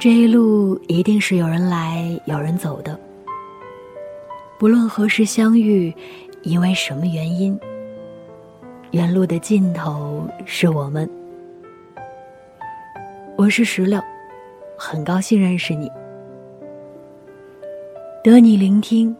这一路一定是有人来有人走的，不论何时相遇，因为什么原因，原路的尽头是我们。我是石榴，很高兴认识你，得你聆听，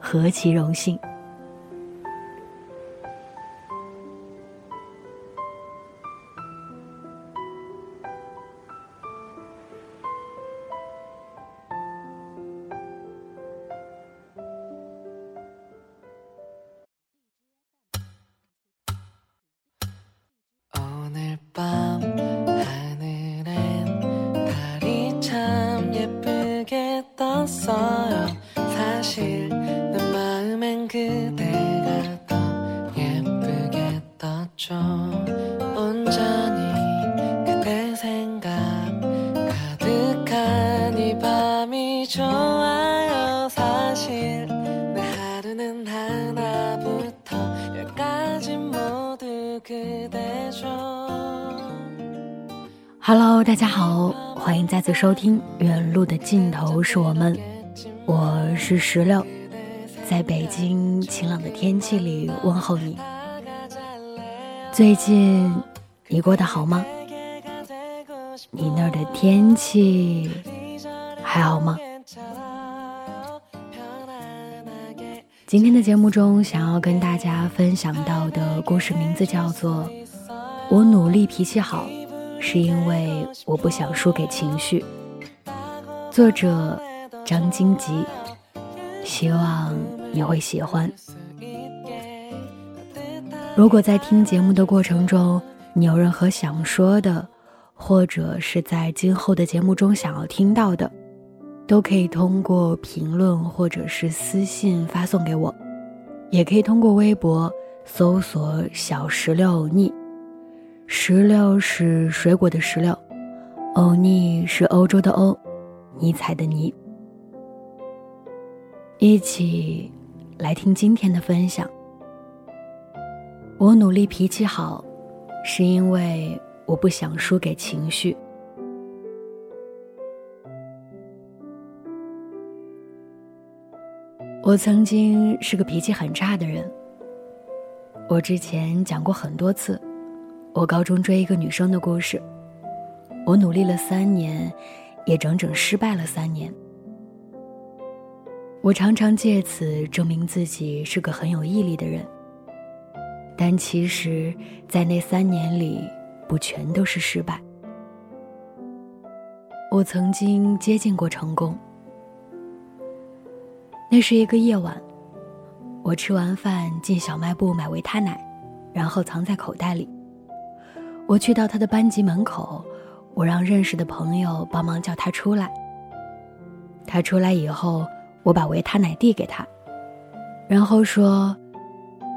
何其荣幸。Hello，大家好，欢迎再次收听《远路的尽头是我们》，我是石榴，在北京晴朗的天气里问候你。最近你过得好吗？你那儿的天气还好吗？今天的节目中，想要跟大家分享到的故事名字叫做《我努力脾气好》。是因为我不想输给情绪。作者张荆棘，希望你会喜欢。如果在听节目的过程中，你有任何想说的，或者是在今后的节目中想要听到的，都可以通过评论或者是私信发送给我，也可以通过微博搜索“小石榴腻”。石榴是水果的石榴，欧尼是欧洲的欧，尼采的尼。一起来听今天的分享。我努力脾气好，是因为我不想输给情绪。我曾经是个脾气很差的人，我之前讲过很多次。我高中追一个女生的故事，我努力了三年，也整整失败了三年。我常常借此证明自己是个很有毅力的人，但其实，在那三年里，不全都是失败。我曾经接近过成功。那是一个夜晚，我吃完饭进小卖部买维他奶，然后藏在口袋里。我去到他的班级门口，我让认识的朋友帮忙叫他出来。他出来以后，我把维他奶递给他，然后说：“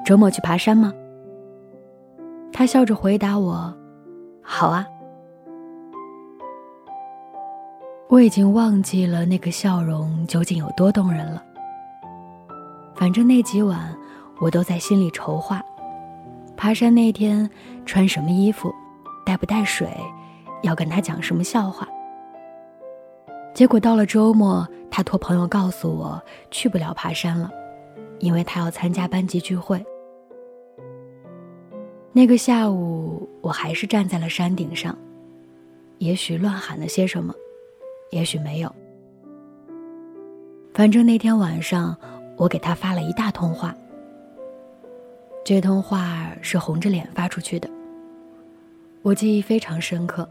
周末去爬山吗？”他笑着回答我：“好啊。”我已经忘记了那个笑容究竟有多动人了。反正那几晚，我都在心里筹划，爬山那天穿什么衣服。带不带水？要跟他讲什么笑话？结果到了周末，他托朋友告诉我去不了爬山了，因为他要参加班级聚会。那个下午，我还是站在了山顶上，也许乱喊了些什么，也许没有。反正那天晚上，我给他发了一大通话。这通话是红着脸发出去的。我记忆非常深刻。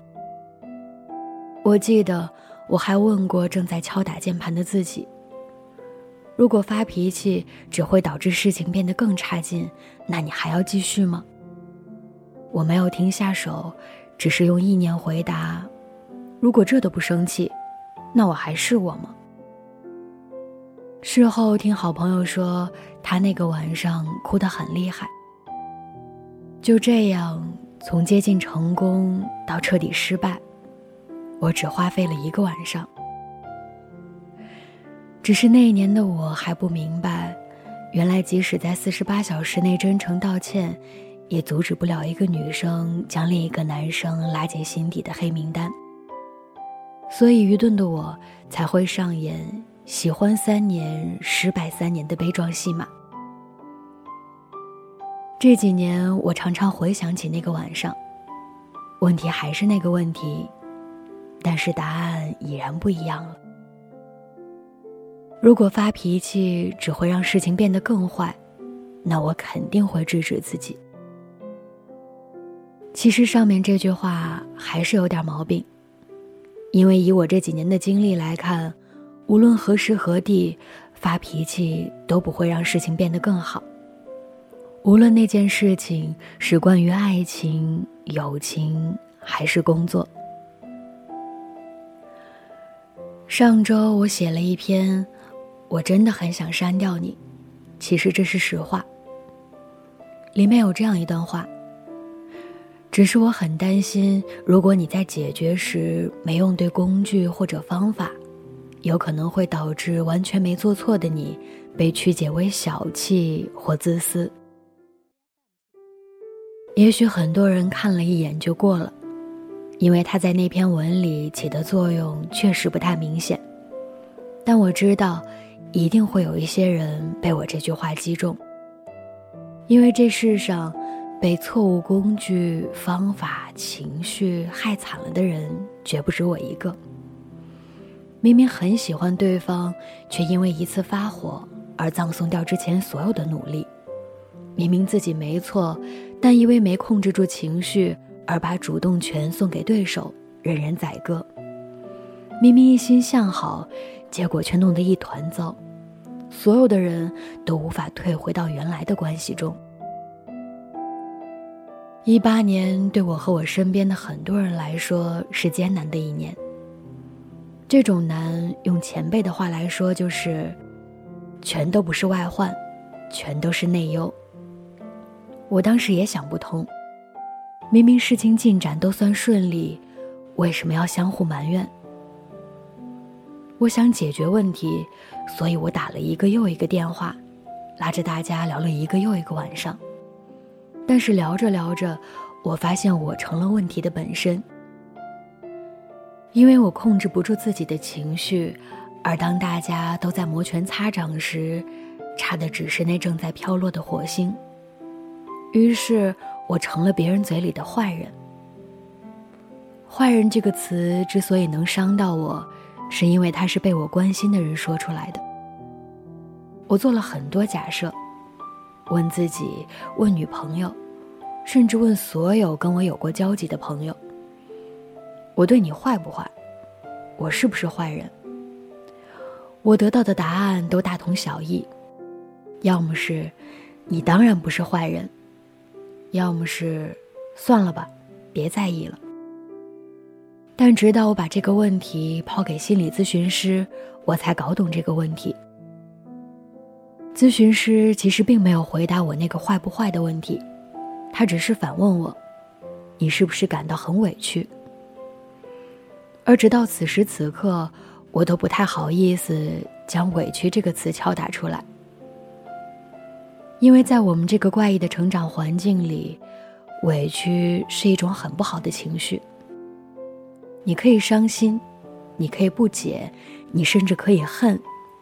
我记得我还问过正在敲打键盘的自己：如果发脾气只会导致事情变得更差劲，那你还要继续吗？我没有停下手，只是用意念回答：如果这都不生气，那我还是我吗？事后听好朋友说，他那个晚上哭得很厉害。就这样。从接近成功到彻底失败，我只花费了一个晚上。只是那一年的我还不明白，原来即使在四十八小时内真诚道歉，也阻止不了一个女生将另一个男生拉进心底的黑名单。所以愚钝的我才会上演喜欢三年失败三年的悲壮戏码。这几年，我常常回想起那个晚上，问题还是那个问题，但是答案已然不一样了。如果发脾气只会让事情变得更坏，那我肯定会制止自己。其实上面这句话还是有点毛病，因为以我这几年的经历来看，无论何时何地发脾气都不会让事情变得更好。无论那件事情是关于爱情、友情还是工作。上周我写了一篇，我真的很想删掉你，其实这是实话。里面有这样一段话。只是我很担心，如果你在解决时没用对工具或者方法，有可能会导致完全没做错的你被曲解为小气或自私。也许很多人看了一眼就过了，因为他在那篇文里起的作用确实不太明显。但我知道，一定会有一些人被我这句话击中，因为这世上。被错误工具、方法、情绪害惨了的人，绝不止我一个。明明很喜欢对方，却因为一次发火而葬送掉之前所有的努力；明明自己没错，但因为没控制住情绪而把主动权送给对手，任人宰割；明明一心向好，结果却弄得一团糟。所有的人都无法退回到原来的关系中。一八年对我和我身边的很多人来说是艰难的一年。这种难，用前辈的话来说就是，全都不是外患，全都是内忧。我当时也想不通，明明事情进展都算顺利，为什么要相互埋怨？我想解决问题，所以我打了一个又一个电话，拉着大家聊了一个又一个晚上。但是聊着聊着，我发现我成了问题的本身，因为我控制不住自己的情绪，而当大家都在摩拳擦掌时，差的只是那正在飘落的火星。于是我成了别人嘴里的坏人。坏人这个词之所以能伤到我，是因为它是被我关心的人说出来的。我做了很多假设。问自己，问女朋友，甚至问所有跟我有过交集的朋友：我对你坏不坏？我是不是坏人？我得到的答案都大同小异，要么是你当然不是坏人，要么是算了吧，别在意了。但直到我把这个问题抛给心理咨询师，我才搞懂这个问题。咨询师其实并没有回答我那个坏不坏的问题，他只是反问我：“你是不是感到很委屈？”而直到此时此刻，我都不太好意思将“委屈”这个词敲打出来，因为在我们这个怪异的成长环境里，委屈是一种很不好的情绪。你可以伤心，你可以不解，你甚至可以恨，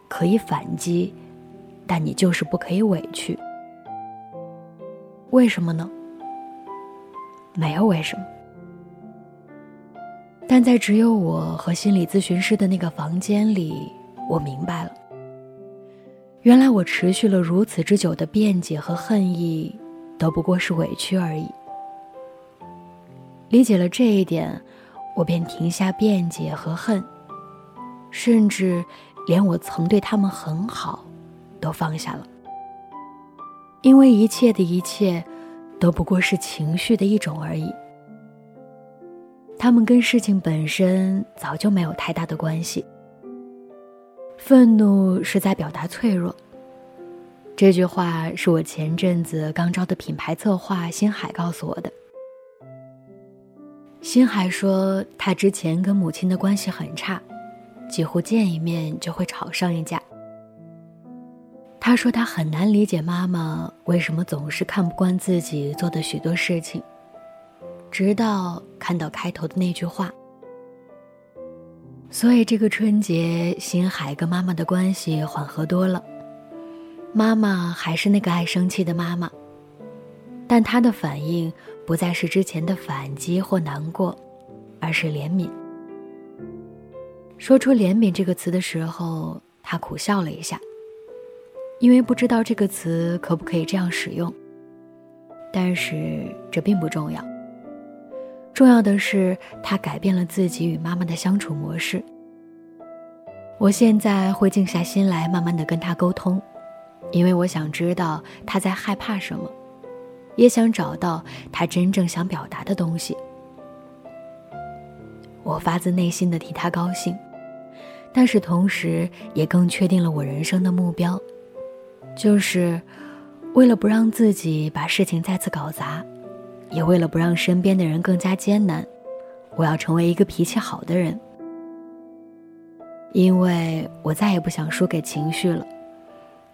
可以反击。但你就是不可以委屈，为什么呢？没有为什么。但在只有我和心理咨询师的那个房间里，我明白了，原来我持续了如此之久的辩解和恨意，都不过是委屈而已。理解了这一点，我便停下辩解和恨，甚至连我曾对他们很好。都放下了，因为一切的一切，都不过是情绪的一种而已。他们跟事情本身早就没有太大的关系。愤怒是在表达脆弱。这句话是我前阵子刚招的品牌策划星海告诉我的。星海说，他之前跟母亲的关系很差，几乎见一面就会吵上一架。他说他很难理解妈妈为什么总是看不惯自己做的许多事情，直到看到开头的那句话：“所以这个春节，星海跟妈妈的关系缓和多了。妈妈还是那个爱生气的妈妈，但她的反应不再是之前的反击或难过，而是怜悯。说出“怜悯”这个词的时候，她苦笑了一下，因为不知道这个词可不可以这样使用。但是这并不重要，重要的是他改变了自己与妈妈的相处模式。我现在会静下心来，慢慢的跟他沟通。因为我想知道他在害怕什么，也想找到他真正想表达的东西。我发自内心的替他高兴，但是同时也更确定了我人生的目标，就是为了不让自己把事情再次搞砸，也为了不让身边的人更加艰难，我要成为一个脾气好的人，因为我再也不想输给情绪了。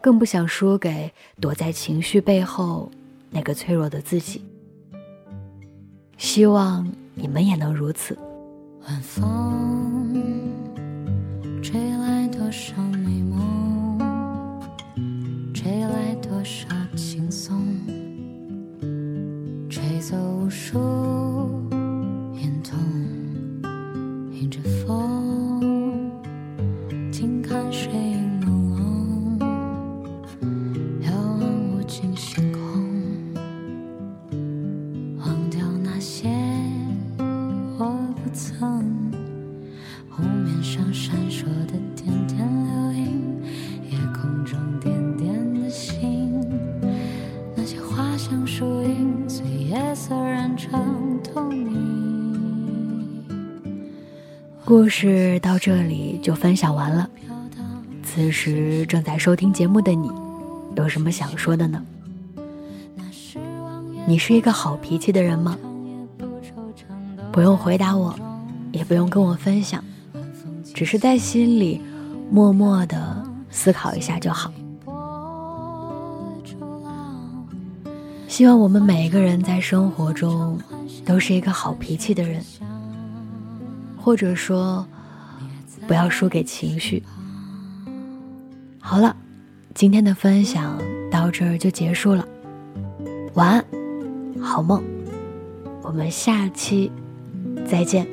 更不想输给躲在情绪背后那个脆弱的自己。希望你们也能如此。晚风吹来多少美梦，吹来多少轻松，走无故事到这里就分享完了。此时正在收听节目的你，有什么想说的呢？你是一个好脾气的人吗？不用回答我，也不用跟我分享，只是在心里默默的思考一下就好。希望我们每一个人在生活中都是一个好脾气的人。或者说，不要输给情绪。好了，今天的分享到这儿就结束了。晚安，好梦，我们下期再见，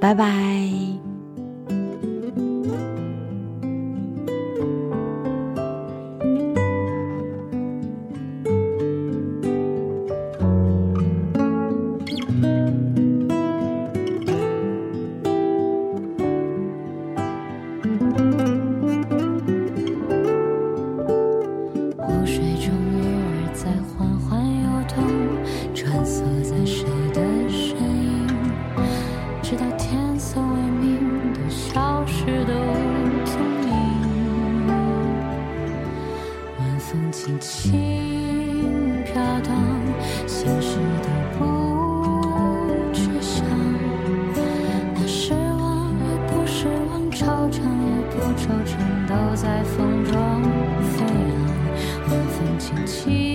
拜拜。轻轻